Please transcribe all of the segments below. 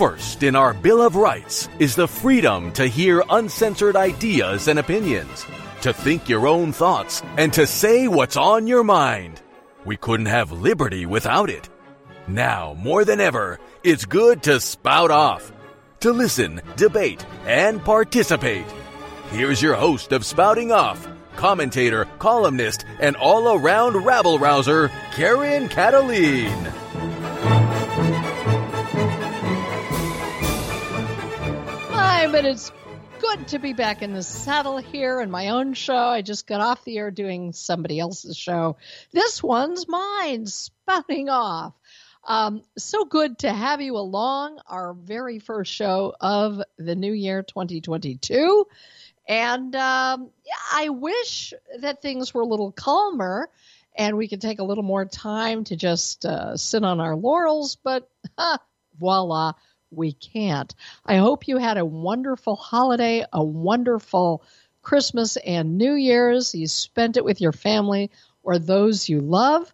First in our Bill of Rights is the freedom to hear uncensored ideas and opinions, to think your own thoughts, and to say what's on your mind. We couldn't have liberty without it. Now, more than ever, it's good to spout off, to listen, debate, and participate. Here's your host of Spouting Off, commentator, columnist, and all around rabble rouser, Karen Kataline. But it's good to be back in the saddle here in my own show. I just got off the air doing somebody else's show. This one's mine, spouting off. Um, so good to have you along, our very first show of the new year 2022. And um, I wish that things were a little calmer and we could take a little more time to just uh, sit on our laurels, but huh, voila, we can't. I hope you had a wonderful holiday, a wonderful Christmas and New Year's. You spent it with your family or those you love.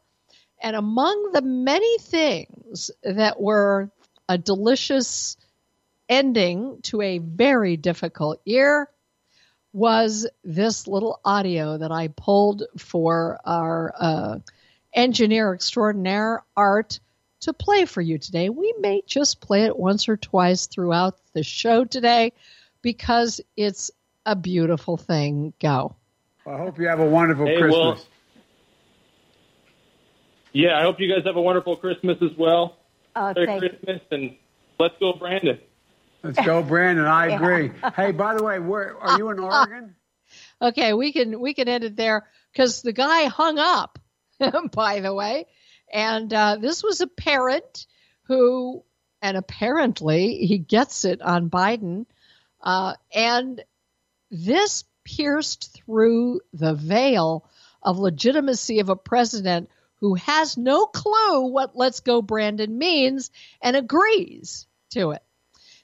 And among the many things that were a delicious ending to a very difficult year was this little audio that I pulled for our uh, engineer extraordinaire, Art, to play for you today. We may just play it once or twice throughout the show today because it's a beautiful thing. Go. I hope you have a wonderful hey, Christmas. Well, yeah, I hope you guys have a wonderful Christmas as well. Oh, Merry thank Christmas and let's go, Brandon. Let's go, Brandon. I agree. hey, by the way, where are you in Oregon? Okay, we can we can end it there because the guy hung up. by the way, and uh, this was a parent who, and apparently he gets it on Biden, uh, and this pierced through the veil of legitimacy of a president who has no clue what "Let's Go, Brandon" means and agrees to it.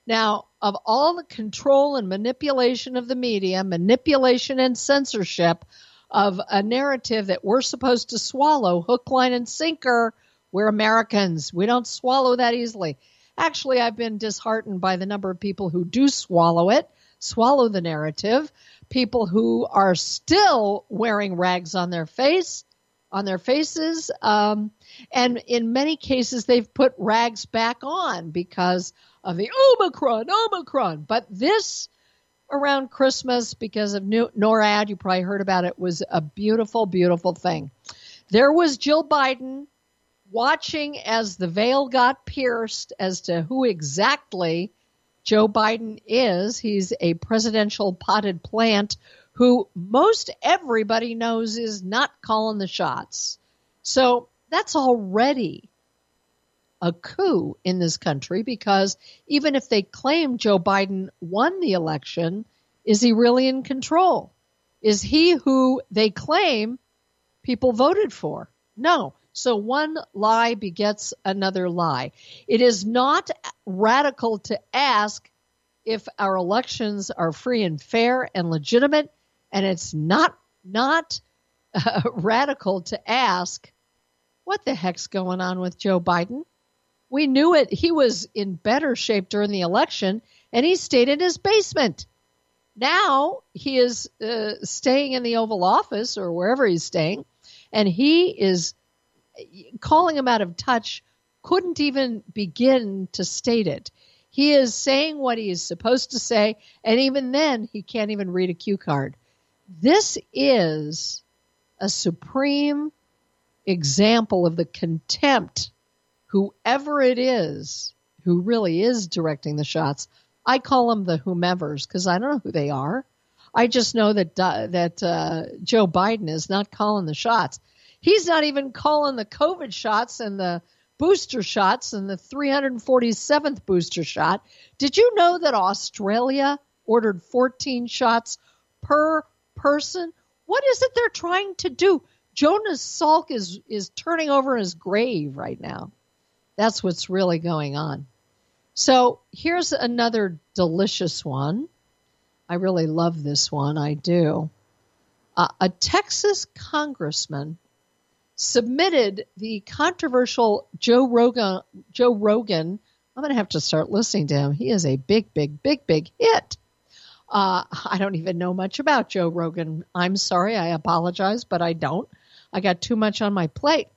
Now, of all the control and manipulation of the media, manipulation and censorship of a narrative that we're supposed to swallow hook, line, and sinker, we're Americans. We don't swallow that easily. Actually, I've been disheartened by the number of people who do swallow it, swallow the narrative, people who are still wearing rags on their face, on their faces, um, and in many cases they've put rags back on because of the Omicron, Omicron. But this around Christmas, because of New- NORAD, you probably heard about it, was a beautiful, beautiful thing. There was Jill Biden watching as the veil got pierced as to who exactly Joe Biden is. He's a presidential potted plant who most everybody knows is not calling the shots. So that's already a coup in this country because even if they claim Joe Biden won the election, is he really in control? Is he who they claim people voted for? No. So one lie begets another lie. It is not radical to ask if our elections are free and fair and legitimate, and it's not not uh, radical to ask what the heck's going on with Joe Biden. We knew it. He was in better shape during the election, and he stayed in his basement. Now he is uh, staying in the Oval Office or wherever he's staying, and he is calling him out of touch. Couldn't even begin to state it. He is saying what he is supposed to say, and even then, he can't even read a cue card. This is a supreme example of the contempt whoever it is who really is directing the shots. I call them the whomevers because I don't know who they are. I just know that uh, that uh, Joe Biden is not calling the shots. He's not even calling the COVID shots and the booster shots and the 347th booster shot. Did you know that Australia ordered 14 shots per person? What is it they're trying to do? Jonas Salk is is turning over in his grave right now. That's what's really going on. So here's another delicious one. I really love this one. I do. Uh, a Texas congressman submitted the controversial Joe Rogan, Joe Rogan I'm going to have to start listening to him. He is a big, big, big, big hit. Uh, I don't even know much about Joe Rogan. I'm sorry. I apologize, but I don't. I got too much on my plate.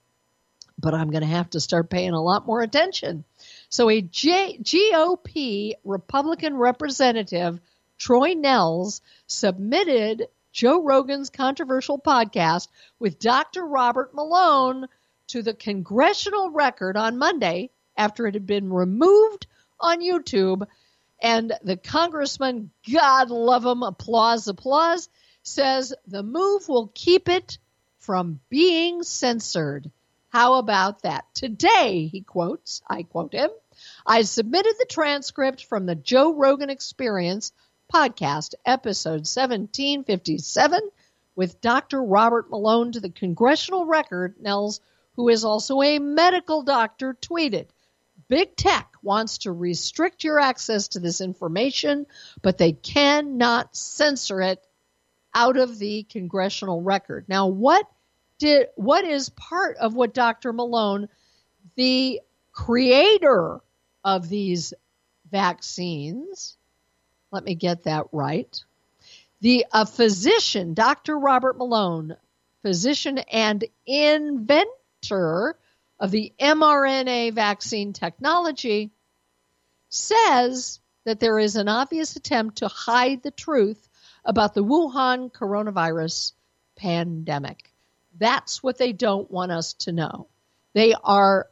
But I'm going to have to start paying a lot more attention. So, a G- GOP Republican representative, Troy Nehls, submitted Joe Rogan's controversial podcast with Dr. Robert Malone to the congressional record on Monday after it had been removed on YouTube. And the congressman, God love him, applause, applause, says the move will keep it from being censored. How about that? Today, he quotes, I quote him, I submitted the transcript from the Joe Rogan Experience podcast, episode 1757, with Dr. Robert Malone to the congressional record, Nehls, who is also a medical doctor, tweeted. Big tech wants to restrict your access to this information, but they cannot censor it out of the congressional record. Now, what did what is part of what Dr. Malone, the creator of these vaccines, let me get that right. The a physician, Dr. Robert Malone, physician and inventor of the mRNA vaccine technology, says that there is an obvious attempt to hide the truth about the Wuhan coronavirus pandemic. That's what they don't want us to know. They are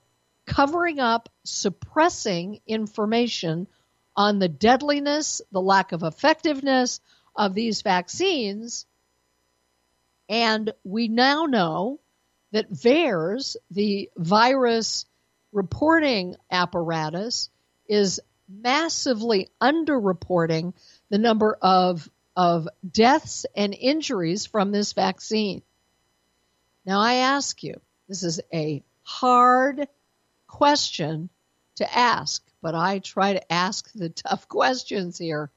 covering up, suppressing information on the deadliness, the lack of effectiveness of these vaccines. And we now know that VAERS, the virus reporting apparatus, is massively underreporting the number of, of deaths and injuries from this vaccine. Now, I ask you, this is a hard question to ask, but I try to ask the tough questions here.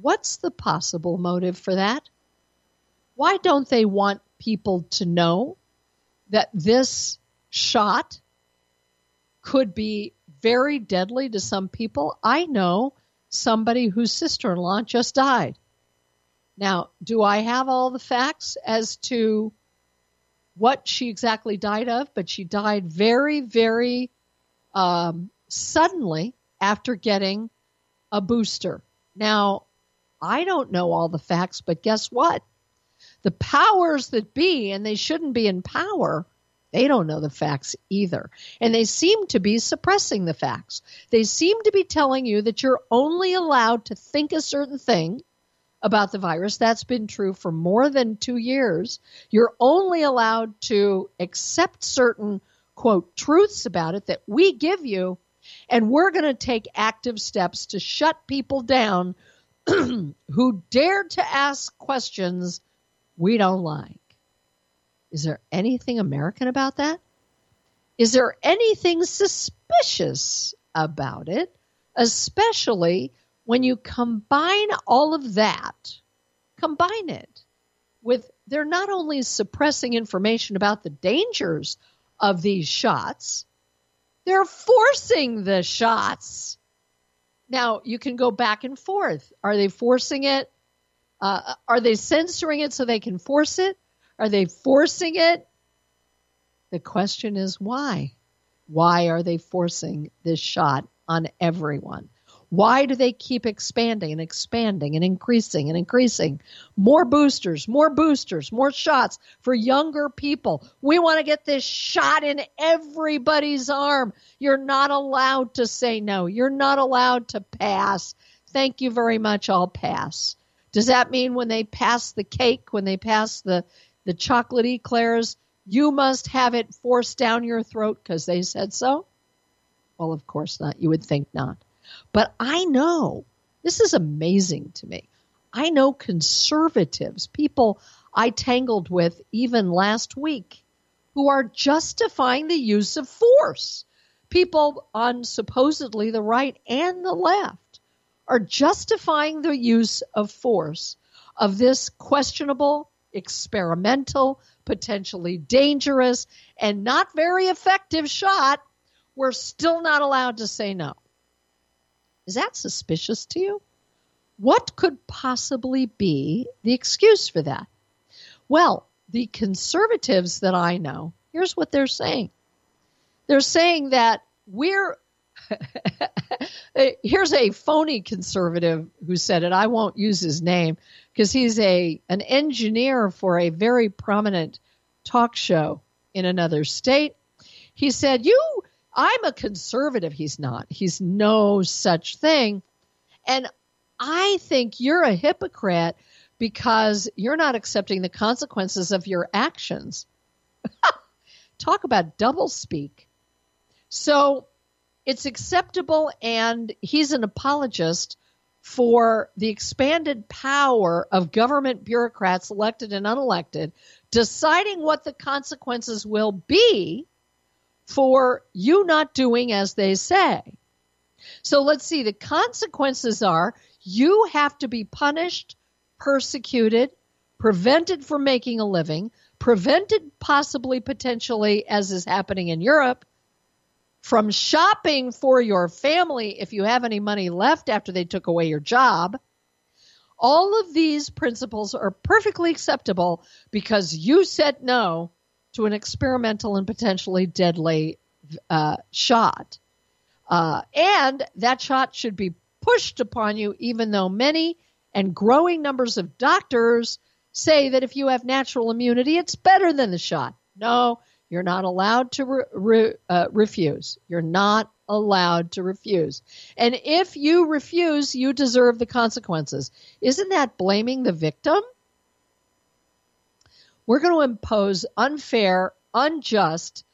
What's the possible motive for that? Why don't they want people to know that this shot could be very deadly to some people. I know somebody whose sister in law just died. Now, do I have all the facts as to what she exactly died of? But she died very, very um, suddenly after getting a booster. Now, I don't know all the facts, but guess what? The powers that be, and they shouldn't be in power, they don't know the facts either. And they seem to be suppressing the facts. They seem to be telling you that you're only allowed to think a certain thing about the virus. That's been true for more than two years. You're only allowed to accept certain, quote, truths about it that we give you. And we're going to take active steps to shut people down who dare to ask questions we don't like. Is there anything American about that? Is there anything suspicious about it? Especially when you combine all of that, combine it with they're not only suppressing information about the dangers of these shots, they're forcing the shots. Now, you can go back and forth. Are they forcing it uh, are they censoring it so they can force it? Are they forcing it? The question is why? Why are they forcing this shot on everyone? Why do they keep expanding and expanding and increasing and increasing? More boosters, more boosters, more shots for younger people. We want to get this shot in everybody's arm. You're not allowed to say no. You're not allowed to pass. Thank you very much. I'll pass. Does that mean when they pass the cake, when they pass the, the chocolate eclairs, you must have it forced down your throat because they said so? Well, of course not. You would think not. But I know, this is amazing to me. I know conservatives, people I tangled with even last week, who are justifying the use of force. People on supposedly the right and the left are justifying the use of force of this questionable, experimental, potentially dangerous, and not very effective shot, we're still not allowed to say no. Is that suspicious to you? What could possibly be the excuse for that? Well, the conservatives that I know, here's what they're saying. They're saying that we're here's a phony conservative who said it. I won't use his name because he's a an engineer for a very prominent talk show in another state. He said, "You I'm a conservative." He's not. He's no such thing. And I think you're a hypocrite because you're not accepting the consequences of your actions. Talk about double speak. So it's acceptable, and he's an apologist for the expanded power of government bureaucrats, elected and unelected, deciding what the consequences will be for you not doing as they say. So let's see, the consequences are you have to be punished persecuted, prevented from making a living, prevented possibly potentially, as is happening in Europe, from shopping for your family if you have any money left after they took away your job. All of these principles are perfectly acceptable because you said no to an experimental and potentially deadly uh, shot. Uh, and that shot should be pushed upon you, even though many and growing numbers of doctors say that if you have natural immunity, it's better than the shot. No, you're not allowed to re- re- uh, refuse. You're not allowed to refuse. And if you refuse, you deserve the consequences. Isn't that blaming the victim? We're going to impose unfair, unjust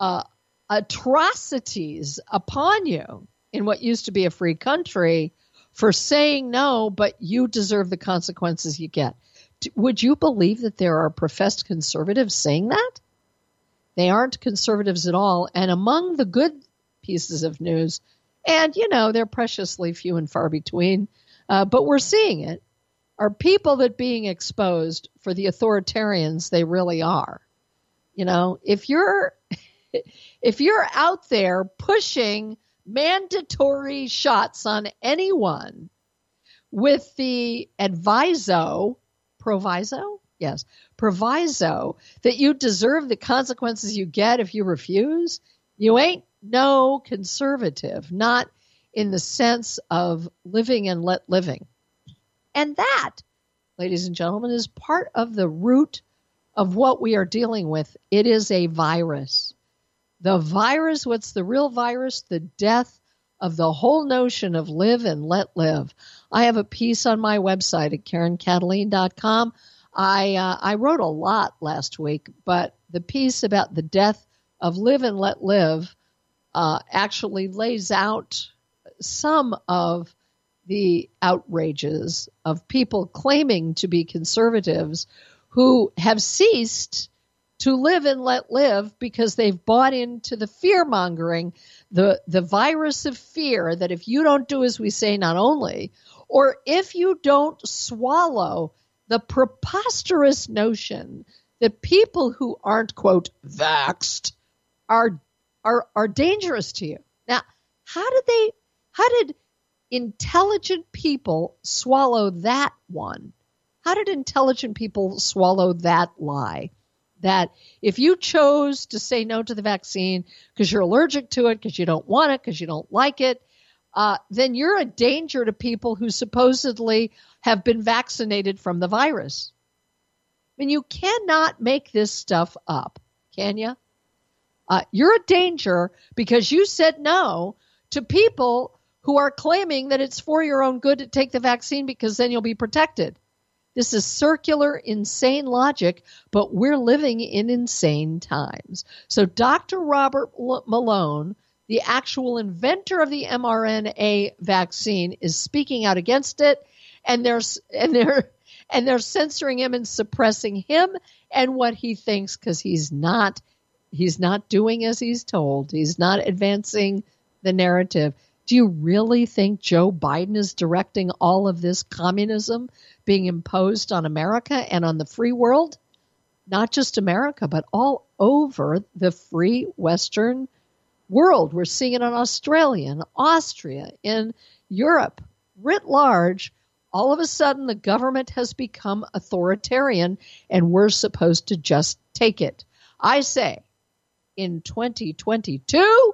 uh, atrocities upon you in what used to be a free country for saying no, but you deserve the consequences you get. Would you believe that there are professed conservatives saying that? They aren't conservatives at all. And among the good pieces of news, and you know, they're preciously few and far between, uh, but we're seeing it, are people that being exposed for the authoritarians they really are. You know, if you're if you're out there pushing mandatory shots on anyone with the adviso, proviso? Yes, proviso that you deserve the consequences you get if you refuse. You ain't no conservative, not in the sense of living and let living. And that, ladies and gentlemen, is part of the root of what we are dealing with. It is a virus. The virus, what's the real virus? The death of the whole notion of live and let live. I have a piece on my website at KarenKataline.com. I uh, I wrote a lot last week, but the piece about the death of live and let live uh, actually lays out some of the outrages of people claiming to be conservatives who have ceased to live and let live because they've bought into the fear mongering, the, the virus of fear that if you don't do as we say, not only, or if you don't swallow the preposterous notion that people who aren't, quote, vaxed are, are, are dangerous to you. Now, how did they, how did intelligent people swallow that one? How did intelligent people swallow that lie? that if you chose to say no to the vaccine because you're allergic to it, because you don't want it, because you don't like it, uh, then you're a danger to people who supposedly have been vaccinated from the virus. I mean, you cannot make this stuff up, can you? Uh, you're a danger because you said no to people who are claiming that it's for your own good to take the vaccine because then you'll be protected. This is circular, insane logic, but we're living in insane times. So, Dr. Robert Malone, the actual inventor of the mRNA vaccine, is speaking out against it, and they're and they're and they're censoring him and suppressing him and what he thinks because he's not he's not doing as he's told. He's not advancing the narrative. Do you really think Joe Biden is directing all of this communism being imposed on America and on the free world? Not just America, but all over the free Western world. We're seeing it in Australia, in Austria, in Europe writ large, all of a sudden the government has become authoritarian and we're supposed to just take it. I say in 2022,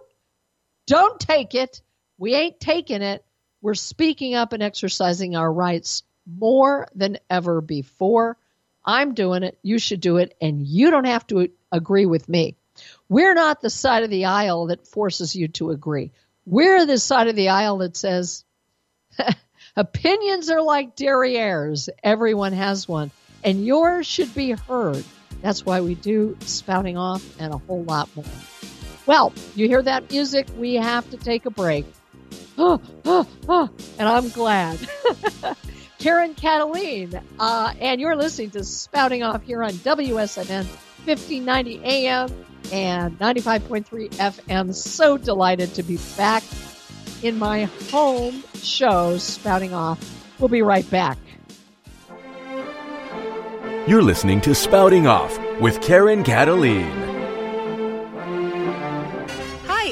don't take it. We ain't taking it. We're speaking up and exercising our rights more than ever before. I'm doing it. You should do it. And you don't have to agree with me. We're not the side of the aisle that forces you to agree. We're the side of the aisle that says opinions are like derrieres. Everyone has one. And yours should be heard. That's why we do spouting off and a whole lot more. Well, you hear that music? We have to take a break. Oh, oh, and I'm glad. Karen Kataline, uh, and you're listening to Spouting Off here on WSMN 1590 AM and 95.3 FM. So delighted to be back in my home show, Spouting Off. We'll be right back. You're listening to Spouting Off with Karen Kataline.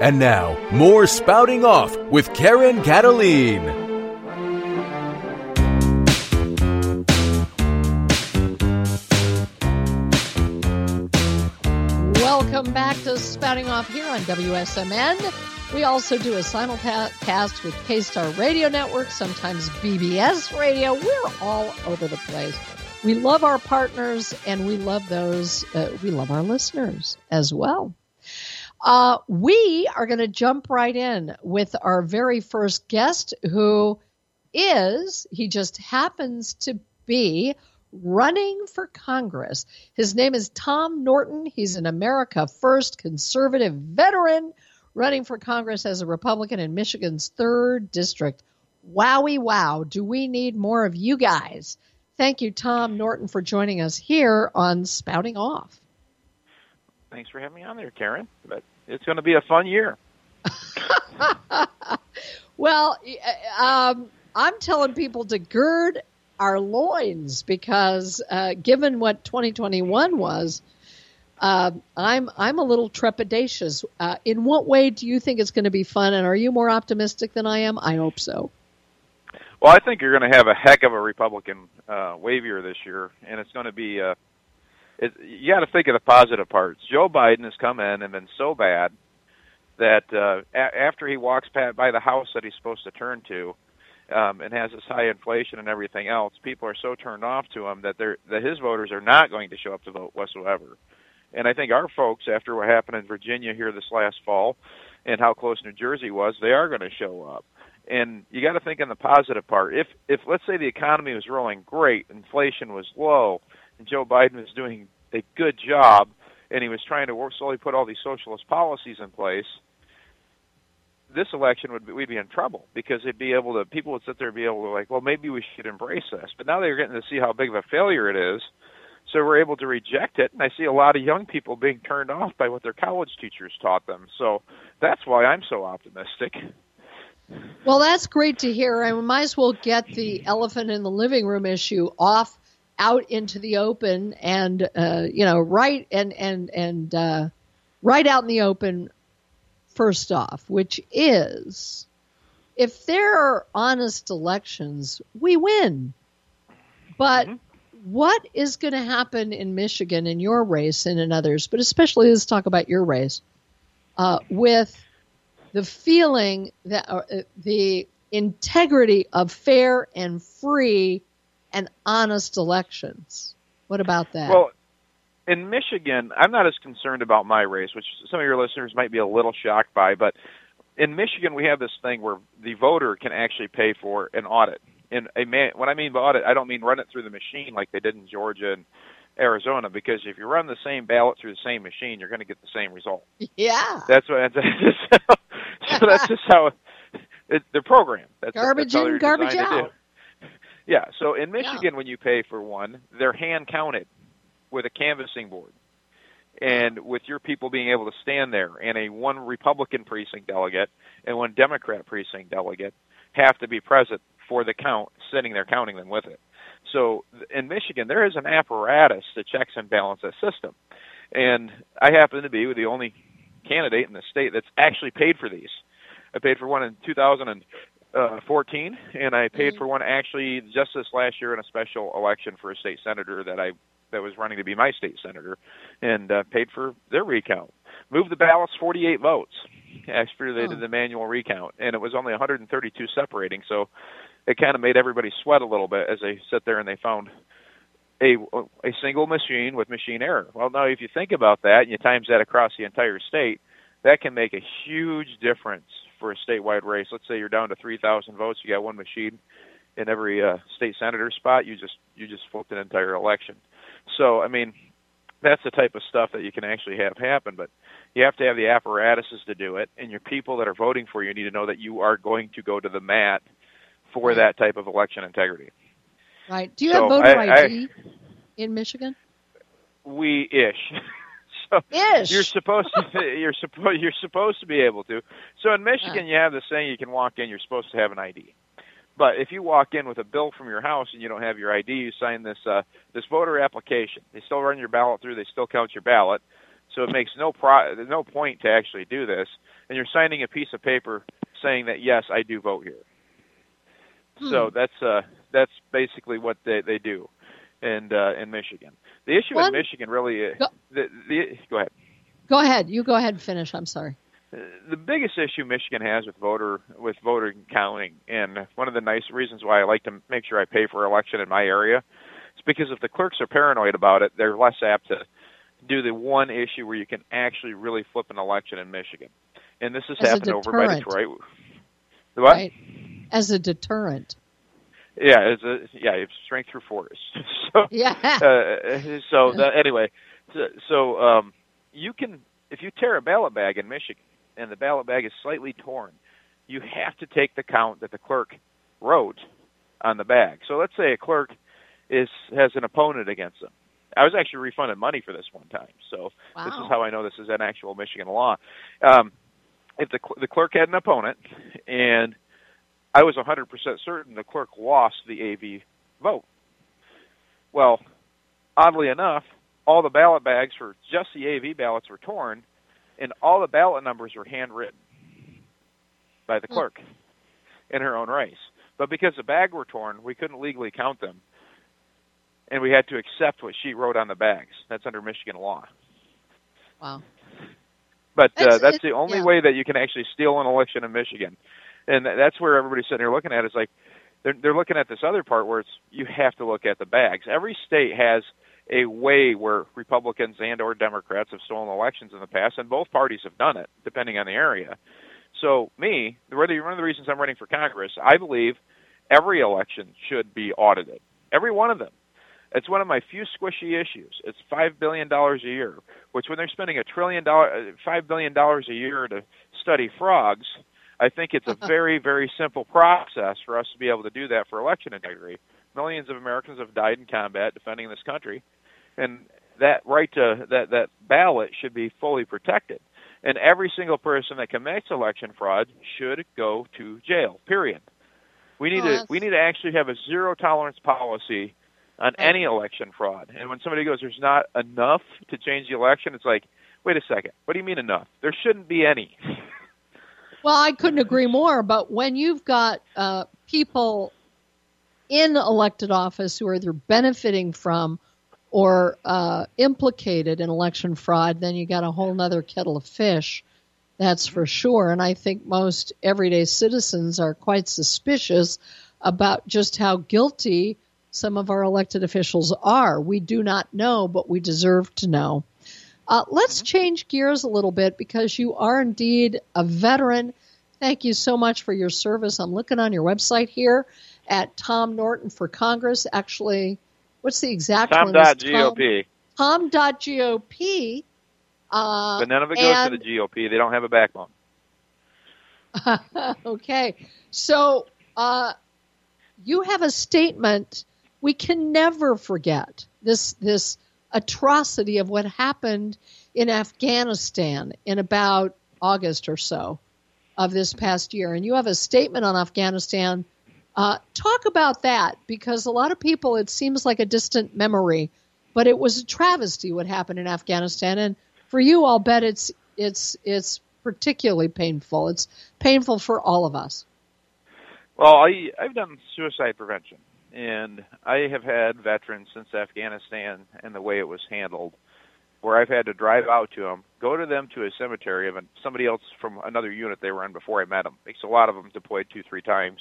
And now, more spouting off with Karen Kataline. Welcome back to Spouting Off here on WSMN. We also do a simulcast with K Star Radio Network, sometimes BBS Radio. We're all over the place. We love our partners and we love those, uh, we love our listeners as well. Uh, we are going to jump right in with our very first guest, who is, he just happens to be running for Congress. His name is Tom Norton. He's an America First conservative veteran running for Congress as a Republican in Michigan's third district. Wowie wow, do we need more of you guys? Thank you, Tom Norton, for joining us here on Spouting Off. Thanks for having me on there, Karen. But it's going to be a fun year. well, um, I'm telling people to gird our loins because, uh, given what 2021 was, uh, I'm I'm a little trepidatious. Uh, in what way do you think it's going to be fun? And are you more optimistic than I am? I hope so. Well, I think you're going to have a heck of a Republican uh, wave year this year, and it's going to be. Uh, it, you got to think of the positive parts. Joe Biden has come in and been so bad that uh, a- after he walks by the house that he's supposed to turn to, um, and has this high inflation and everything else, people are so turned off to him that they're that his voters are not going to show up to vote whatsoever. And I think our folks, after what happened in Virginia here this last fall, and how close New Jersey was, they are going to show up. And you got to think in the positive part. If if let's say the economy was rolling great, inflation was low, and Joe Biden was doing a good job, and he was trying to slowly put all these socialist policies in place, this election would be, we'd be in trouble because they'd be able to people would sit there and be able to like, well, maybe we should embrace this. But now they're getting to see how big of a failure it is, so we're able to reject it. And I see a lot of young people being turned off by what their college teachers taught them. So that's why I'm so optimistic. Well, that's great to hear. I might as well get the elephant in the living room issue off out into the open and uh, you know right and and and uh, right out in the open first off, which is if there are honest elections, we win. But mm-hmm. what is going to happen in Michigan in your race and in others, but especially let's talk about your race, uh, with the feeling that uh, the integrity of fair and free and honest elections. What about that? Well, in Michigan, I'm not as concerned about my race, which some of your listeners might be a little shocked by, but in Michigan we have this thing where the voter can actually pay for an audit. And a man, when I mean by audit, I don't mean run it through the machine like they did in Georgia and Arizona, because if you run the same ballot through the same machine, you're going to get the same result. Yeah, that's what. That's just how, so that's just how it, the program. That's garbage that's in, garbage out. Yeah. So in Michigan, yeah. when you pay for one, they're hand counted with a canvassing board and with your people being able to stand there and a one Republican precinct delegate and one Democrat precinct delegate have to be present for the count, sitting there counting them with it. So in Michigan, there is an apparatus that checks and balances that system. And I happen to be the only candidate in the state that's actually paid for these. I paid for one in 2014, and I paid mm-hmm. for one actually just this last year in a special election for a state senator that I that was running to be my state senator, and uh, paid for their recount. Moved the ballots 48 votes after they did the manual recount, and it was only 132 separating. So it kind of made everybody sweat a little bit as they sit there and they found a a single machine with machine error. Well, now if you think about that and you times that across the entire state, that can make a huge difference for a statewide race. Let's say you're down to 3,000 votes, you got one machine in every uh, state senator spot. You just you just flipped an entire election. So I mean, that's the type of stuff that you can actually have happen. But you have to have the apparatuses to do it, and your people that are voting for you need to know that you are going to go to the mat for right. that type of election integrity. Right. Do you so have voter I, ID I, in Michigan? We ish. so ish. you're supposed to you're supposed you're supposed to be able to. So in Michigan, you have this thing you can walk in. You're supposed to have an ID. But if you walk in with a bill from your house and you don't have your ID, you sign this uh, this voter application. They still run your ballot through. They still count your ballot. So it makes no pro- no point to actually do this. And you're signing a piece of paper saying that yes, I do vote here. Hmm. So that's uh, that's basically what they they do, and uh, in Michigan, the issue in Michigan really go, the, the go ahead. Go ahead. You go ahead and finish. I'm sorry. Uh, the biggest issue Michigan has with voter with voter counting, and one of the nice reasons why I like to make sure I pay for election in my area, is because if the clerks are paranoid about it, they're less apt to do the one issue where you can actually really flip an election in Michigan. And this has As happened over by Detroit. The what? Right as a deterrent. Yeah, as a yeah, it's strength through force. so yeah. Uh, so the, anyway, so, so um, you can if you tear a ballot bag in Michigan and the ballot bag is slightly torn, you have to take the count that the clerk wrote on the bag. So let's say a clerk is has an opponent against them. I was actually refunded money for this one time, so wow. this is how I know this is an actual Michigan law. Um, if the the clerk had an opponent and I was 100% certain the clerk lost the AV vote. Well, oddly enough, all the ballot bags for just the AV ballots were torn, and all the ballot numbers were handwritten by the hmm. clerk in her own race. But because the bags were torn, we couldn't legally count them, and we had to accept what she wrote on the bags. That's under Michigan law. Wow. But uh, that's the only yeah. way that you can actually steal an election in Michigan and that's where everybody's sitting here looking at is like they're they're looking at this other part where it's you have to look at the bags. Every state has a way where Republicans and or Democrats have stolen elections in the past, and both parties have done it, depending on the area. So me, one of the reasons I'm running for Congress, I believe every election should be audited, every one of them. It's one of my few squishy issues. It's five billion dollars a year, which when they're spending a trillion dollar, uh, five billion dollars a year to study frogs, I think it's a very, very simple process for us to be able to do that for election integrity. Millions of Americans have died in combat defending this country, and that right to that that ballot should be fully protected. And every single person that commits election fraud should go to jail. Period. We need to we need to actually have a zero tolerance policy on any election fraud. And when somebody goes, "There's not enough to change the election," it's like, wait a second. What do you mean enough? There shouldn't be any. Well, I couldn't agree more. But when you've got uh, people in elected office who are either benefiting from or uh, implicated in election fraud, then you got a whole other kettle of fish. That's for sure. And I think most everyday citizens are quite suspicious about just how guilty some of our elected officials are. We do not know, but we deserve to know. Uh, let's mm-hmm. change gears a little bit because you are indeed a veteran. Thank you so much for your service. I'm looking on your website here at Tom Norton for Congress. Actually, what's the exact Tom one? Dot GOP. Tom. Tom GOP. Uh, but none of it goes and, to the GOP. They don't have a backbone. okay. So uh, you have a statement. We can never forget this this atrocity of what happened in Afghanistan in about August or so of this past year. And you have a statement on Afghanistan. Uh, talk about that because a lot of people, it seems like a distant memory, but it was a travesty what happened in Afghanistan. And for you, I'll bet it's it's it's particularly painful. It's painful for all of us. Well, I I've done suicide prevention, and I have had veterans since Afghanistan and the way it was handled, where I've had to drive out to them, go to them to a cemetery of somebody else from another unit they were in before I met them. Because a lot of them deployed two, three times,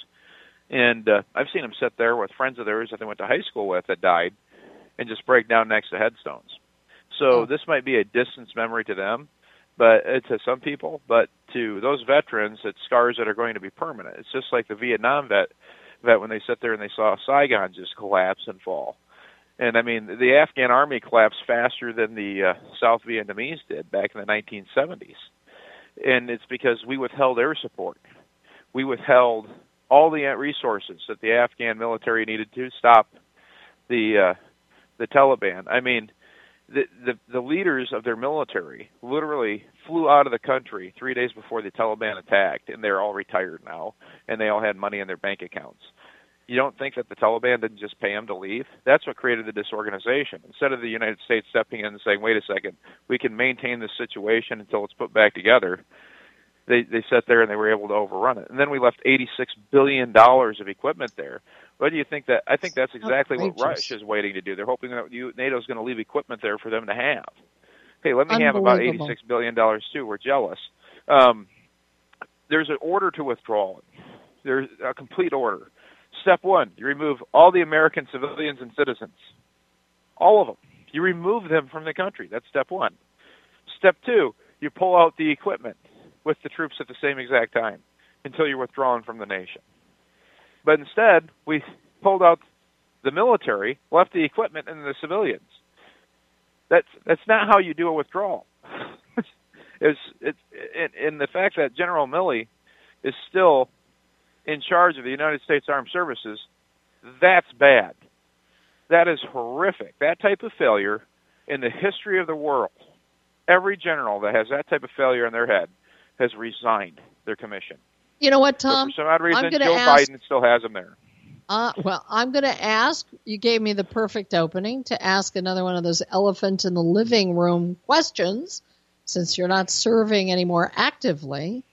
and uh, I've seen them sit there with friends of theirs that they went to high school with that died, and just break down next to headstones. So this might be a distance memory to them, but uh, to some people, but to those veterans, it's scars that are going to be permanent. It's just like the Vietnam vet vet when they sit there and they saw Saigon just collapse and fall. And I mean, the Afghan army collapsed faster than the uh, South Vietnamese did back in the 1970s. And it's because we withheld air support. We withheld all the resources that the Afghan military needed to stop the uh, the Taliban. I mean, the, the the leaders of their military literally flew out of the country three days before the Taliban attacked, and they're all retired now, and they all had money in their bank accounts. You don't think that the Taliban didn't just pay them to leave? That's what created the disorganization. Instead of the United States stepping in and saying, "Wait a second, we can maintain this situation until it's put back together," they they sat there and they were able to overrun it. And then we left 86 billion dollars of equipment there. What do you think that? I think that's exactly what Russia is waiting to do. They're hoping that you, NATO's going to leave equipment there for them to have. Hey, let me have about 86 billion dollars too. We're jealous. Um, there's an order to withdraw. There's a complete order. Step one: you remove all the American civilians and citizens, all of them. You remove them from the country. That's step one. Step two: you pull out the equipment with the troops at the same exact time until you're withdrawn from the nation. But instead, we pulled out the military, left the equipment, and the civilians. That's that's not how you do a withdrawal. it's it's in, in the fact that General Milley is still in charge of the United States Armed Services. That's bad. That is horrific. That type of failure in the history of the world. Every general that has that type of failure in their head has resigned their commission. You know what, Tom? But for some odd reason, Joe ask, Biden still has them there. Uh, well, I'm going to ask. You gave me the perfect opening to ask another one of those elephant in the living room questions, since you're not serving anymore actively.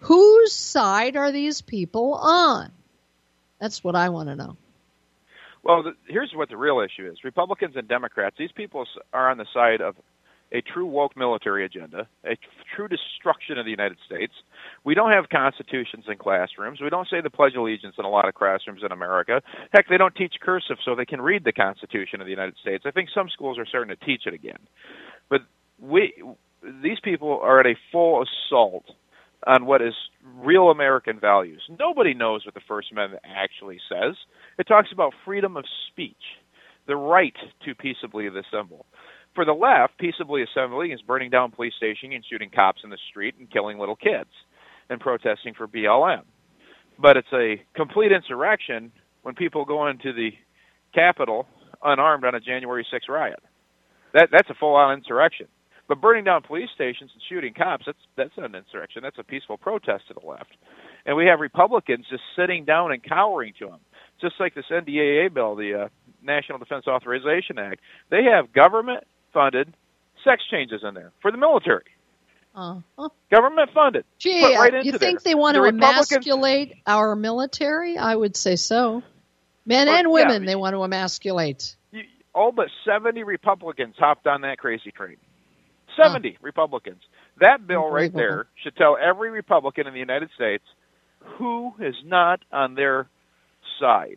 Whose side are these people on? That's what I want to know. Well, the, here's what the real issue is: Republicans and Democrats. These people are on the side of a true woke military agenda, a true destruction of the United States. We don't have constitutions in classrooms. We don't say the Pledge of Allegiance in a lot of classrooms in America. Heck, they don't teach cursive so they can read the Constitution of the United States. I think some schools are starting to teach it again. But we, these people are at a full assault on what is real American values. Nobody knows what the First Amendment actually says. It talks about freedom of speech, the right to peaceably assemble. For the left, peaceably assembling is burning down police stations and shooting cops in the street and killing little kids and protesting for BLM. But it's a complete insurrection when people go into the Capitol unarmed on a January 6 riot. That that's a full-on insurrection. But burning down police stations and shooting cops, that's that's an insurrection. That's a peaceful protest to the left. And we have Republicans just sitting down and cowering to them. Just like this NDAA bill, the uh, National Defense Authorization Act. They have government funded sex changes in there for the military. Uh-huh. Government funded. Gee, right you think there. they want the to emasculate our military? I would say so. Men and women, yeah, they want to emasculate. You, all but 70 Republicans hopped on that crazy train. 70 Republicans. That bill right there should tell every Republican in the United States who is not on their side.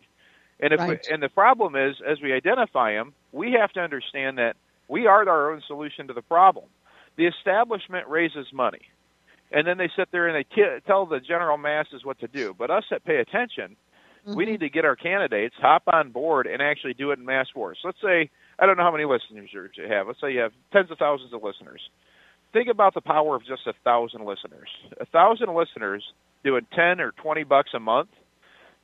And if Right. we, and the problem is, as we identify them, we have to understand that we are our own solution to the problem. The establishment raises money, and then they sit there and they t- tell the general masses what to do. But us that pay attention, we mm-hmm. need to get our candidates hop on board and actually do it in mass force. Let's say I don't know how many listeners you have. Let's say you have tens of thousands of listeners. Think about the power of just a thousand listeners. A thousand listeners doing ten or twenty bucks a month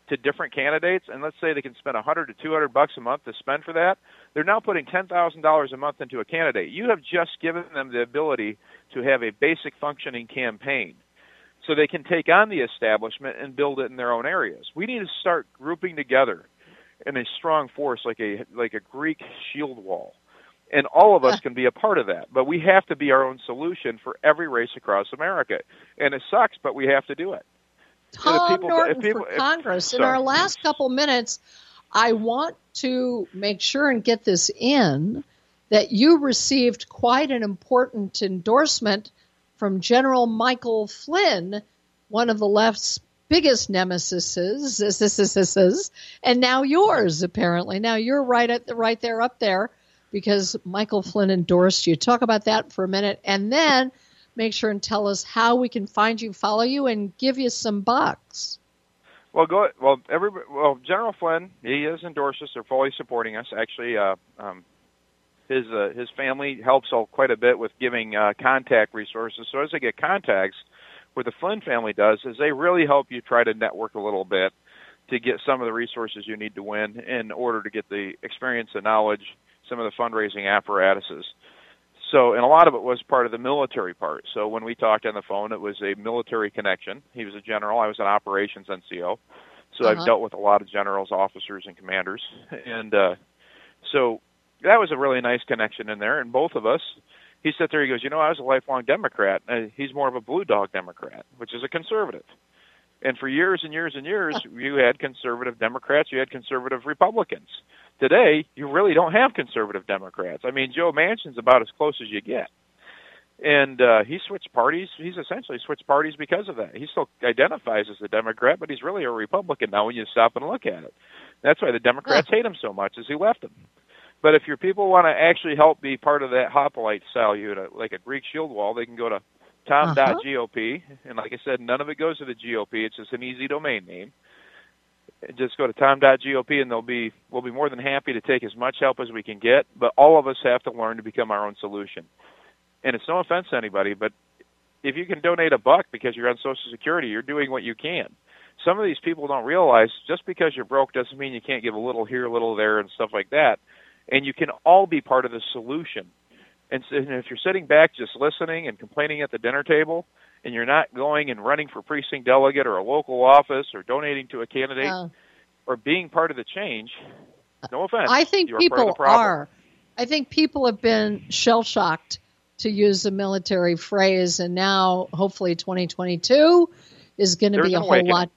to different candidates, and let's say they can spend a hundred to two hundred bucks a month to spend for that. They're now putting ten thousand dollars a month into a candidate. You have just given them the ability to have a basic functioning campaign so they can take on the establishment and build it in their own areas. We need to start grouping together in a strong force like a like a Greek shield wall. And all of us can be a part of that. But we have to be our own solution for every race across America. And it sucks, but we have to do it. If Tom people- Norton people- for if- Congress. In our last couple minutes, I want to make sure and get this in that you received quite an important endorsement from General Michael Flynn, one of the left's biggest nemesis, and now yours apparently. Now you're right at the right there up there because Michael Flynn endorsed you. Talk about that for a minute, and then make sure and tell us how we can find you, follow you, and give you some bucks. Well, go well. Every well, General Flynn, he has endorsed us. They're fully supporting us. Actually, uh, um, his uh, his family helps out quite a bit with giving uh, contact resources. So as they get contacts, what the Flynn family does is they really help you try to network a little bit to get some of the resources you need to win in order to get the experience and knowledge, some of the fundraising apparatuses. So, and a lot of it was part of the military part. So when we talked on the phone, it was a military connection. He was a general. I was an operations NCO. So Uh-huh. I've dealt with a lot of generals, officers, and commanders. And uh, so that was a really nice connection in there. And both of us, he sat there, he goes, You know, I was a lifelong Democrat. Uh, he's more of a blue dog Democrat, which is a conservative. And for years and years and years, you had conservative Democrats, you had conservative Republicans. Today, you really don't have conservative Democrats. I mean, Joe Manchin's about as close as you get. And uh, he switched parties. He's essentially switched parties because of that. He still identifies as a Democrat, but he's really a Republican now when you stop and look at it. That's why the Democrats hate him so much, is he left them. But if your people want to actually help be part of that hoplite style unit, like a Greek shield wall, they can go to tom.gop. And like I said, none of it goes to the GOP. It's just an easy domain name. Just go to tom.gop, and they'll be we'll be more than happy to take as much help as we can get. But all of us have to learn to become our own solution. And it's no offense to anybody, but if you can donate a buck because you're on Social Security, you're doing what you can. Some of these people don't realize just because you're broke doesn't mean you can't give a little here, a little there, and stuff like that. And you can all be part of the solution. And, so, and if you're sitting back just listening and complaining at the dinner table, and you're not going and running for precinct delegate or a local office or donating to a candidate Uh, or being part of the change, no offense. I think you are part of people are. I think people have been shell shocked, to use a military phrase, and now hopefully 2022 is going to be a whole awakening. lot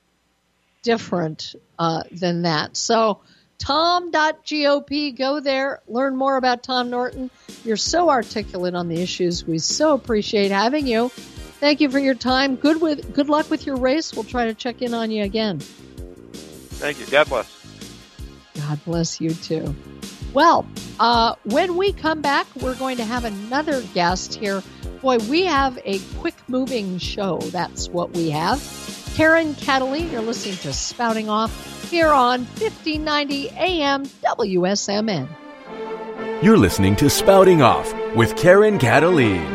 different uh, than that. So, tom.gop, go there, learn more about Tom Norton. You're so articulate on the issues. We so appreciate having you. Thank you for your time. Good with good luck with your race. We'll try to check in on you again. Thank you. God bless. God bless you too. Well, uh, when we come back, we're going to have another guest here. Boy, we have a quick moving show. That's what we have. Karen Cataline, you're listening to Spouting Off here on 1590 AM WSMN. You're listening to Spouting Off with Karen Cataline.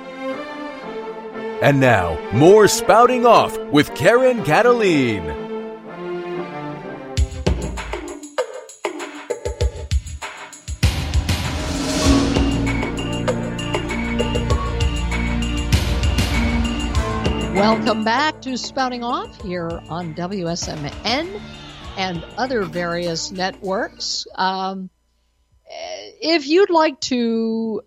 And now, more spouting off with Karen Cataline. Welcome back to Spouting Off here on WSMN and other various networks. Um, if you'd like to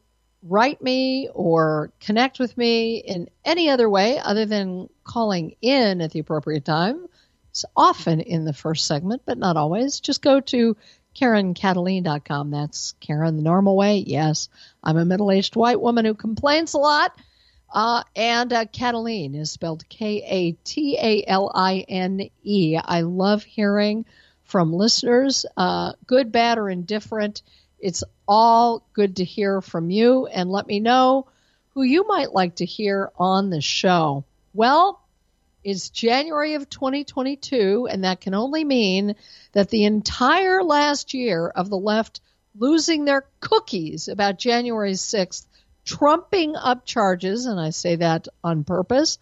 write me or connect with me in any other way other than calling in at the appropriate time, it's often in the first segment, but not always. Just go to KarenCataline.com. That's Karen the normal way. Yes, I'm a middle aged white woman who complains a lot. Uh, and uh, Cataline is spelled K A T A L I N E. I love hearing from listeners, uh, good, bad, or indifferent. It's all good to hear from you and let me know who you might like to hear on the show. Well, it's January of 2022, and that can only mean that the entire last year of the left losing their cookies about January 6th trumping up charges, and I say that on purpose,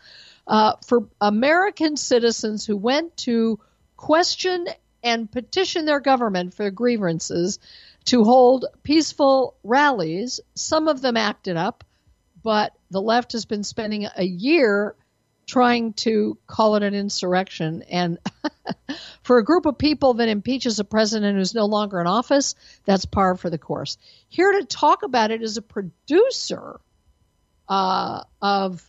uh, for American citizens who went to question and petition their government for grievances to hold peaceful rallies. Some of them acted up, but the left has been spending a year trying to call it an insurrection. And for a group of people that impeaches a president who's no longer in office, that's par for the course. Here to talk about it is a producer uh, of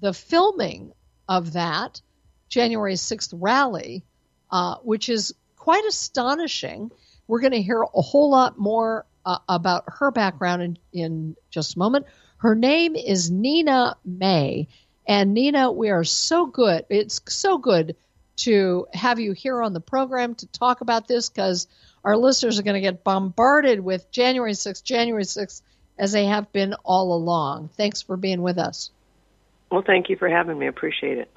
the filming of that January 6th rally, uh, which is quite astonishing. We're going to hear a whole lot more uh, about her background in, in just a moment. Her name is Nina May. And Nina, we are so good. It's so good to have you here on the program to talk about this because our listeners are going to get bombarded with January 6th, January 6th, as they have been all along. Thanks for being with us. Well, thank you for having me. Appreciate it.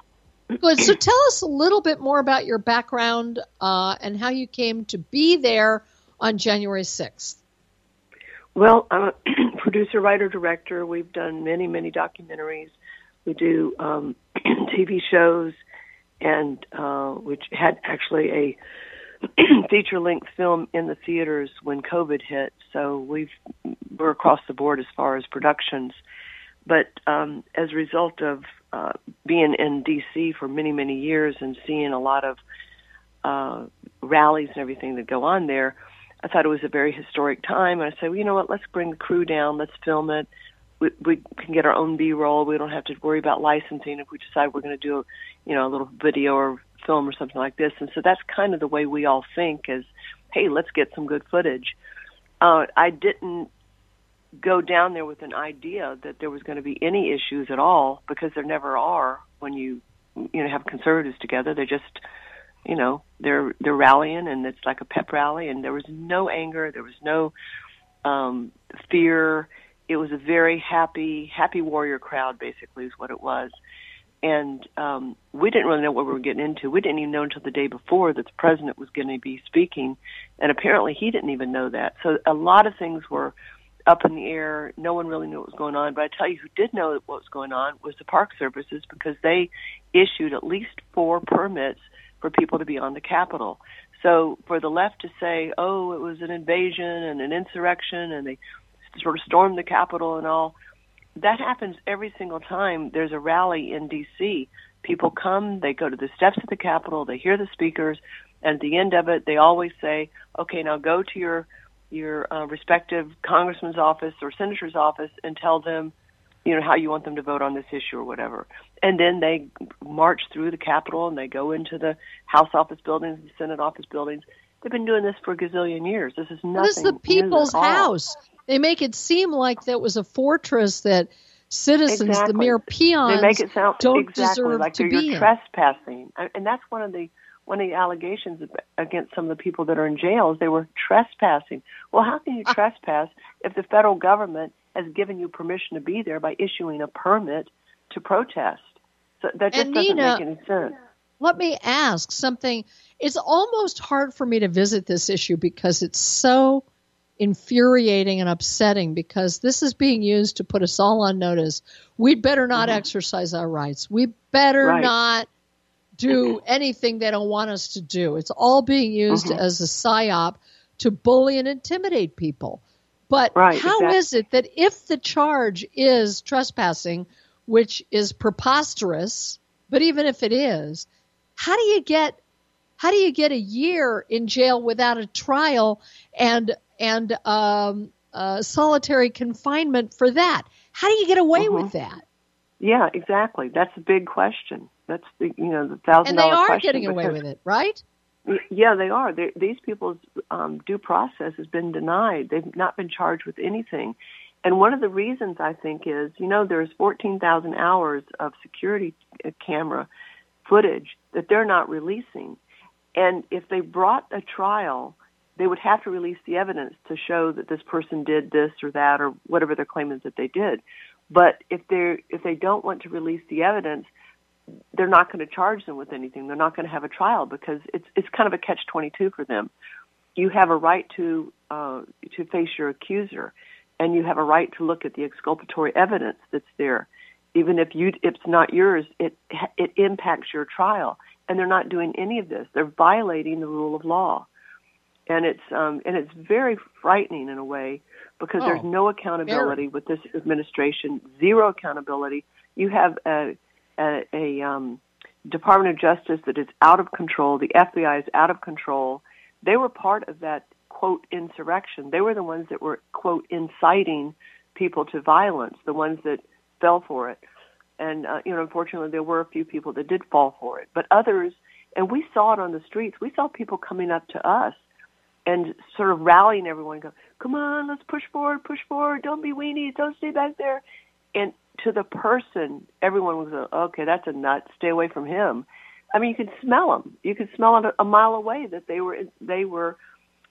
Good. So tell us a little bit more about your background uh, and how you came to be there on January 6th. Well, I'm a producer, writer, director. We've done many, many documentaries. We do um, TV shows, and uh, which had actually a feature length film in the theaters when COVID hit. So we've we're across the board as far as productions. But um, as a result of uh, being in D.C. for many many years and seeing a lot of uh, rallies and everything that go on there, I thought it was a very historic time. And I said, well, you know what? Let's bring the crew down. Let's film it. We, we can get our own B-roll. We don't have to worry about licensing if we decide we're going to do, you know, a little video or film or something like this. And so that's kind of the way we all think is, hey, let's get some good footage. Uh, I didn't go down there with an idea that there was going to be any issues at all because there never are when you you know have conservatives together. they're just you know they're they're rallying and it's like a pep rally and there was no anger, there was no um fear. It was a very happy happy warrior crowd basically is what it was and um, we didn't really know what we were getting into. We didn't even know until the day before that the president was going to be speaking, and apparently he didn't even know that. So a lot of things were up in the air. No one really knew what was going on. But I tell you, who did know what was going on was the Park Services because they issued at least four permits for people to be on the Capitol. So for the left to say, "Oh, it was an invasion and an insurrection," and they sort of stormed the Capitol and all that happens every single time there's a rally in DC. People come, they go to the steps of the Capitol, they hear the speakers, and at the end of it, they always say, "Okay, now go to your your uh, respective congressman's office or senator's office and tell them, you know, how you want them to vote on this issue or whatever." And then they march through the Capitol and they go into the House office buildings, the Senate office buildings. They've been doing this for a gazillion years. This is nothing. This is the people's house. They make it seem like that was a fortress that citizens, exactly. the mere peons, they make it sound don't exactly deserve like to you're be in. trespassing, and that's one of the one of the allegations against some of the people that are in jail is they were trespassing. Well, how can you Ah. trespass if the federal government has given you permission to be there by issuing a permit to protest? So that just And doesn't Nina- make any sense. Let me ask something. It's almost hard for me to visit this issue because it's so infuriating and upsetting because this is being used to put us all on notice. We'd better not exercise our rights. We better Right. not do anything they don't want us to do. It's all being used Mhm. as a psyop to bully and intimidate people. But Right, how exactly. is it that if the charge is trespassing, which is preposterous, but even if it is, how do you get how do you get a year in jail without a trial and and um, uh, solitary confinement for that? How do you get away with that? Yeah, exactly. That's a big question. That's the you know the thousand dollar question. And they are getting away with it, right? Yeah, they are. they these people's um, due process has been denied. They've not been charged with anything. And one of the reasons I think is, you know, there's 14,000 hours of security uh, camera footage that they're not releasing. And if they brought a trial, they would have to release the evidence to show that this person did this or that or whatever their claim is that they did. But if they if they don't want to release the evidence, they're not going to charge them with anything. They're not going to have a trial because it's it's kind of a catch twenty two for them. You have a right to uh, to face your accuser, and you have a right to look at the exculpatory evidence that's there, even if you it's not yours. It it impacts your trial, and they're not doing any of this. They're violating the rule of law, and it's um, and it's very frightening in a way because Oh, there's no accountability with this administration. Zero accountability. You have a a, a um, Department of Justice that is out of control. The FBI is out of control. They were part of that quote insurrection. They were the ones that were quote inciting people to violence. The ones that fell for it. And uh, you know, unfortunately, there were a few people that did fall for it, but others. And we saw it on the streets. We saw people coming up to us and sort of rallying everyone. Go, come on, let's push forward, push forward. Don't be weenies. Don't stay back there. And to the person, everyone was uh, okay. That's a nut. Stay away from him. I mean, you could smell them. You could smell it a, a mile away that they were they were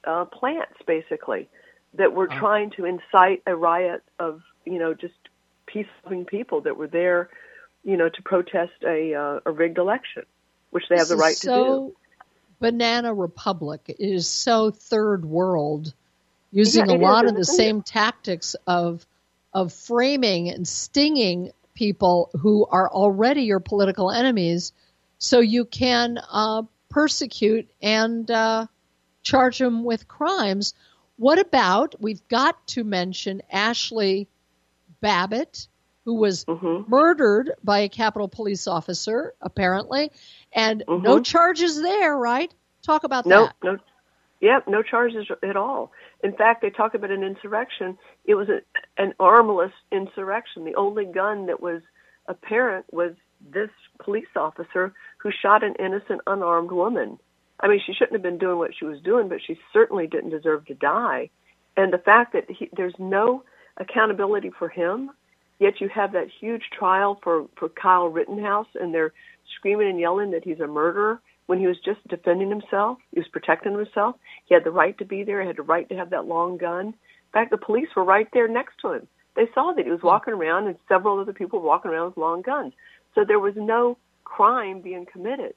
uh, plants basically that were trying to incite a riot of you know just peace loving people that were there, you know, to protest a uh, a rigged election, which they have the right is to do. Banana Republic It is so third world, using Yeah, a lot is, of the isn't it? same tactics of of framing and stinging people who are already your political enemies, so you can uh, persecute and uh, charge them with crimes. What about we've got to mention Ashley Babbitt, who was Mm-hmm. murdered by a Capitol police officer, apparently, and no Mhm. charges there, right? Talk about that. No, that. no, yep, no charges at all. In fact, they talk about an insurrection. It was a, an armless insurrection. The only gun that was apparent was this police officer who shot an innocent, unarmed woman. I mean, she shouldn't have been doing what she was doing, but she certainly didn't deserve to die. And the fact that he, there's no accountability for him, yet you have that huge trial for for Kyle Rittenhouse, and they're screaming and yelling that he's a murderer when he was just defending himself. He was protecting himself. He had the right to be there. He had the right to have that long gun. In fact, the police were right there next to him. They saw that he was walking around, and several other people were walking around with long guns. So there was no crime being committed.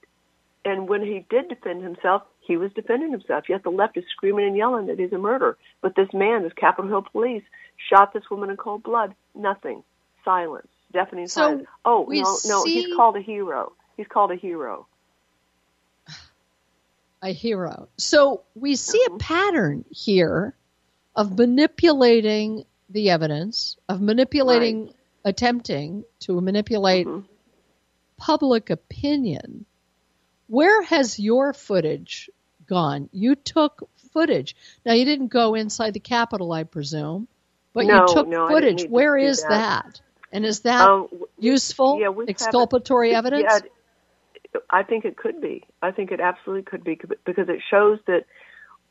And when he did defend himself, he was defending himself. Yet the left is screaming and yelling that he's a murderer. But this man, this Capitol Hill police, shot this woman in cold blood. Nothing. Silence. Deafening So silence. Oh, no, no, see- he's called a hero. He's called a hero. A hero. So we see a pattern here of manipulating the evidence, of manipulating, attempting to manipulate public opinion. Where has your footage gone? You took footage. Now you didn't go inside the Capitol, I presume, but No, you took no, footage. need to is that. that? And is that Um, useful, yeah, we have it- exculpatory evidence? Yeah, I think it could be. I think it absolutely could be because it shows that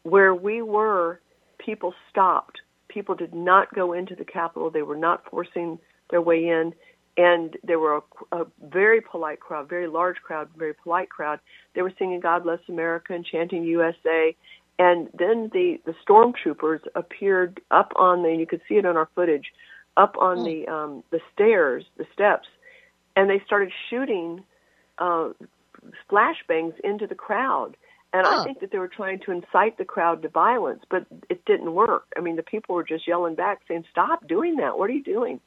where we were, people stopped. People did not go into the Capitol. They were not forcing their way in. and there were a, a very polite crowd, very large crowd, very polite crowd. They were singing "God Bless America" and chanting USA. And then the the stormtroopers appeared up on the. You could see it on our footage, up on the um, the stairs, the steps, and they started shooting uh, flashbangs into the crowd. And Huh. I think that they were trying to incite the crowd to violence, but it didn't work. I mean, the people were just yelling back, saying, "Stop doing that! What are you doing?"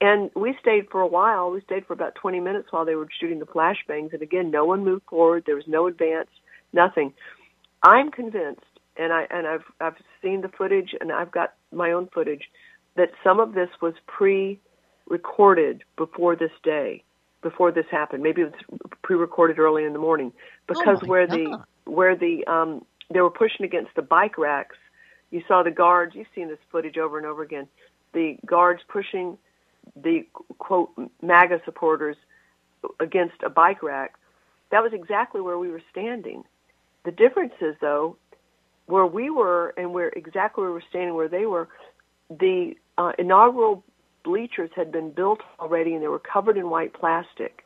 And we stayed for a while. We stayed for about 20 minutes while they were shooting the flashbangs. And again, no one moved forward. There was no advance, nothing. I'm convinced, and I and I've I've seen the footage, and I've got my own footage, that some of this was pre-recorded before this day, before this happened. Maybe it was pre-recorded early in the morning because Oh where God. the where the um they were pushing against the bike racks. You saw the guards. You've seen this footage over and over again. The guards pushing the quote MAGA supporters against a bike rack. That was exactly where we were standing. The difference is though, where we were and where exactly where we were standing, where they were, the uh, inaugural bleachers had been built already and they were covered in white plastic.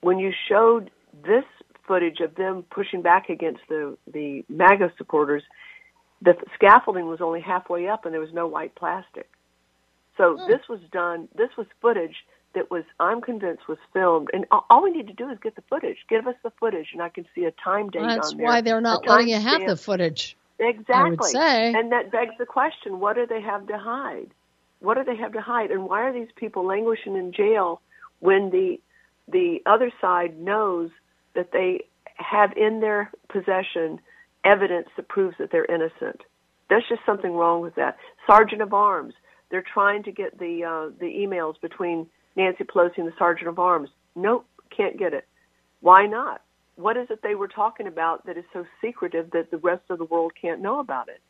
When you showed this footage of them pushing back against the the MAGA supporters, the scaffolding was only halfway up and there was no white plastic. So hmm. this was done. This was footage that was, I'm convinced, was filmed. And all we need to do is get the footage. Give us the footage, and I can see a time date That's on there. why they're not letting you have the footage. Exactly. I would say. And that begs the question: What do they have to hide? What do they have to hide? And why are these people languishing in jail when the the other side knows that they have in their possession evidence that proves that they're innocent? There's just something wrong with that. Sergeant of Arms. They're trying to get the uh, the emails between Nancy Pelosi and the Sergeant of Arms. Nope, can't get it. Why not? What is it they were talking about that is so secretive that the rest of the world can't know about it?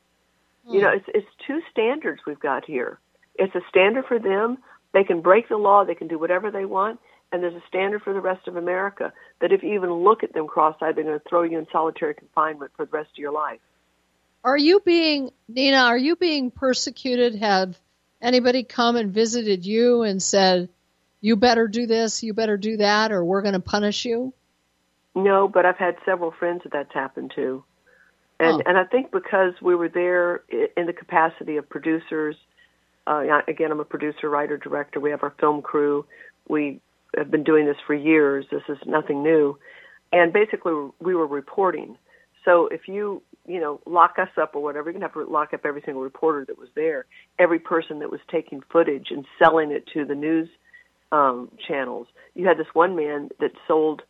You know, it's it's two standards we've got here. It's a standard for them. They can break the law. They can do whatever they want. And there's a standard for the rest of America that if you even look at them cross-eyed, they're going to throw you in solitary confinement for the rest of your life. Are you being Nina? Are you being persecuted? Have anybody come and visited you and said, "You better do this, you better do that, or we're going to punish you"? No, but I've had several friends that that's happened to, and Oh. and I think because we were there in the capacity of producers. Uh, again, I'm a producer, writer, director. We have our film crew. We have been doing this for years. This is nothing new, and basically we were reporting. So if you you know lock us up or whatever, you're gonna have to lock up every single reporter that was there, every person that was taking footage and selling it to the news um, channels. You had this one man that sold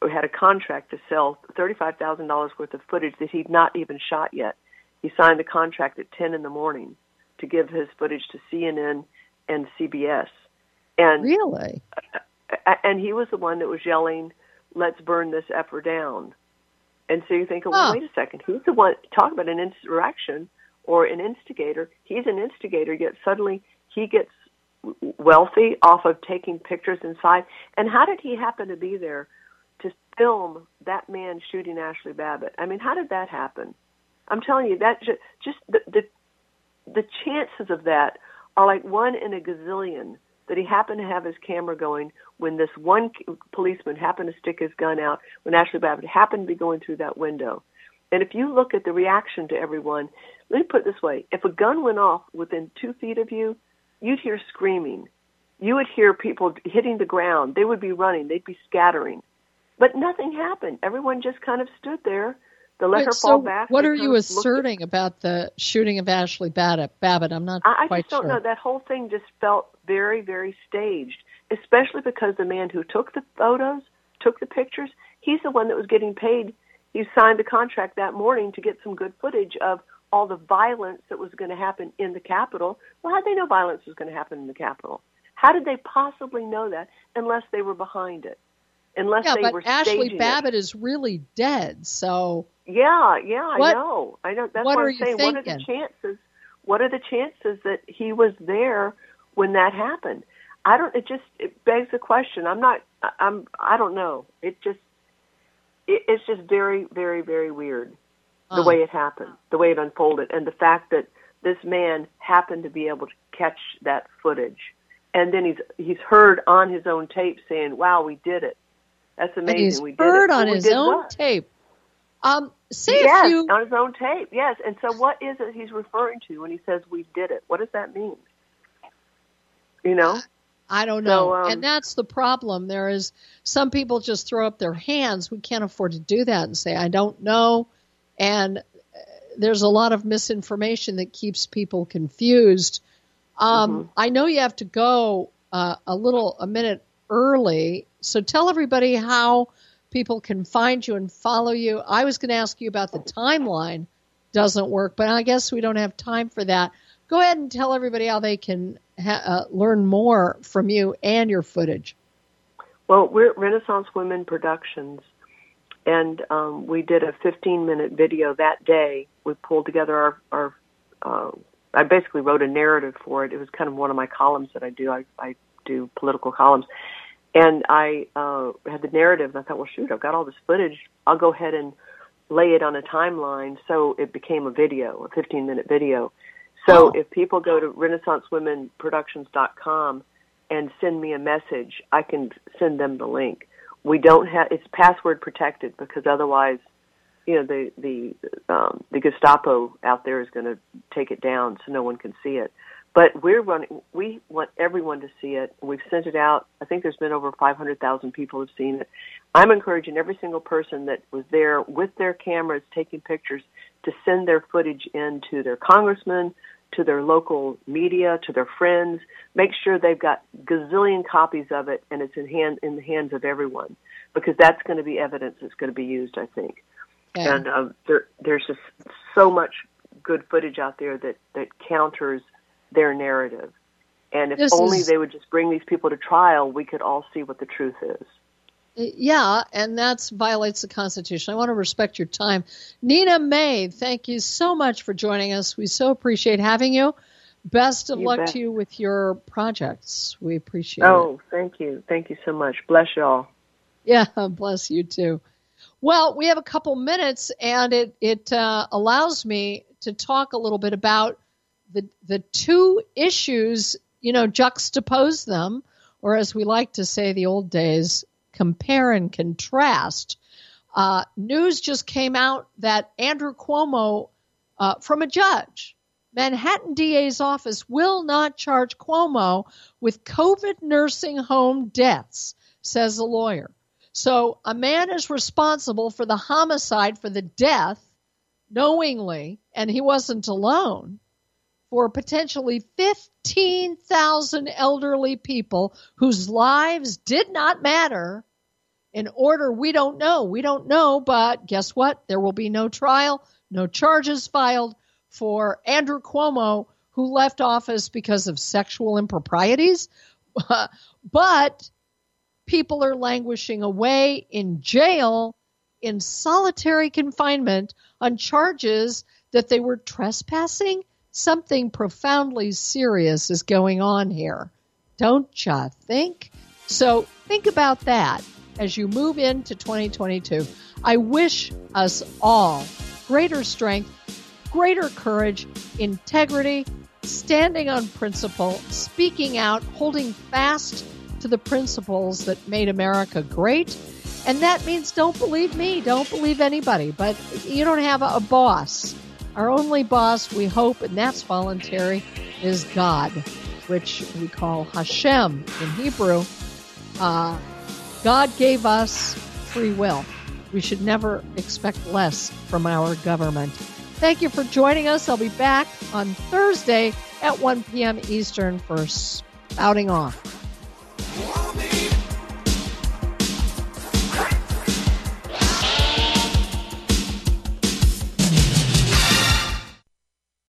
or had a contract to sell $35,000 worth of footage that he'd not even shot yet. He signed the contract at 10 in the morning to give his footage to CNN and CBS. And really, and he was the one that was yelling, "Let's burn this effer down." And so you think, well, Huh. wait a second, he's the one talk about an insurrection or an instigator. He's an instigator, yet suddenly he gets wealthy off of taking pictures inside. And how did he happen to be there to film that man shooting Ashley Babbitt? I mean, how did that happen? I'm telling you, that just, just the, the the chances of that are like one in a gazillion that he happened to have his camera going when this one policeman happened to stick his gun out when Ashley Babbitt happened to be going through that window. And if you look at the reaction to everyone, let me put it this way: if a gun went off within two feet of you, you'd hear screaming. You would hear people hitting the ground. They would be running. They'd be scattering. But nothing happened. Everyone just kind of stood there. Let Wait, her so back. what are you looked at- asserting about the shooting of Ashley Babbitt? Babbitt, I'm not I, I just don't sure. know. That whole thing just felt very, very staged, especially because the man who took the photos, took the pictures, he's the one that was getting paid. He signed the contract that morning to get some good footage of all the violence that was going to happen in the Capitol. Well, how did they know violence was going to happen in the Capitol? How did they possibly know that unless they were behind it? Unless yeah, they but were Ashley. Babbitt is really dead. So Yeah, yeah, I know. I know. That's what what, I'm saying. What are the chances? What are the chances that he was there when that happened? I don't. It just it begs the question. I'm not. I'm. I don't know. It just. It, it's just very, very, very weird the Oh. way it happened, the way it unfolded, and the fact that this man happened to be able to catch that footage. and then he's he's heard on his own tape saying, "Wow, we did it." That's amazing. We did heard it. on his own what? tape. Um, say yes, few. on his own tape. Yes. And so, what is it he's referring to when he says we did it? What does that mean? You know. I don't know. So, um, and that's the problem. There is some people just throw up their hands. We can't afford to do that and say, I don't know. And uh, there's a lot of misinformation that keeps people confused. Um, Mm-hmm. I know you have to go uh, a little, a minute early. So tell everybody how people can find you and follow you. I was going to ask you about the timeline. Doesn't work, but I guess we don't have time for that. Go ahead and tell everybody how they can ha- uh, learn more from you and your footage. Well, we're Renaissance Women Productions, and um, we did a 15 minute video that day. We pulled together our, our uh, I basically wrote a narrative for it. It was kind of one of my columns that I do. I, I do political columns. And I uh, had the narrative, and I thought, well, shoot, I've got all this footage. I'll go ahead and lay it on a timeline. So it became a video, a 15 minute video. So if people go to renaissancewomenproductions.com and send me a message, I can send them the link. We don't have it's password protected because otherwise, you know, the the um, the Gestapo out there is going to take it down so no one can see it. But we're running. We want everyone to see it. We've sent it out. I think there's been over 500,000 people have seen it. I'm encouraging every single person that was there with their cameras taking pictures to send their footage in to their congressman, to their local media, to their friends. Make sure they've got gazillion copies of it and it's in hand in the hands of everyone because that's going to be evidence that's going to be used. I think. Okay. And uh, there, there's just so much good footage out there that that counters their narrative. And if This only is- they would just bring these people to trial, we could all see what the truth is. Yeah, and that violates the Constitution. I want to respect your time. Nina May, thank you so much for joining us. We so appreciate having you. Best of You luck bet. to you with your projects. We appreciate it. Oh, thank you. Thank you so much. Bless y'all. Yeah, bless you too. Well, we have a couple minutes, and it it uh, allows me to talk a little bit about the the two issues. You know, juxtapose them, or as we like to say the old days, compare and contrast. Uh, news just came out that Andrew Cuomo, uh, from a judge, Manhattan DA's office will not charge Cuomo with COVID nursing home deaths, says a lawyer. So a man is responsible for the homicide, for the death, knowingly, and he wasn't alone, for potentially 15,000 elderly people whose lives did not matter in order we don't know. We don't know, but guess what? There will be no trial, no charges filed for Andrew Cuomo, who left office because of sexual improprieties. but people are languishing away in jail in solitary confinement on charges that they were trespassing. Something profoundly serious is going on here. Don't ya think? So think about that as you move into 2022. I wish us all greater strength, greater courage, integrity, standing on principle, speaking out, holding fast to the principles that made America great. And that means don't believe me, don't believe anybody, but you don't have a, boss. Our only boss, we hope, and that's voluntary, is God, which we call Hashem in Hebrew. Uh, God gave us free will. We should never expect less from our government. Thank you for joining us. I'll be back on Thursday at 1 p.m. Eastern for Spouting Off.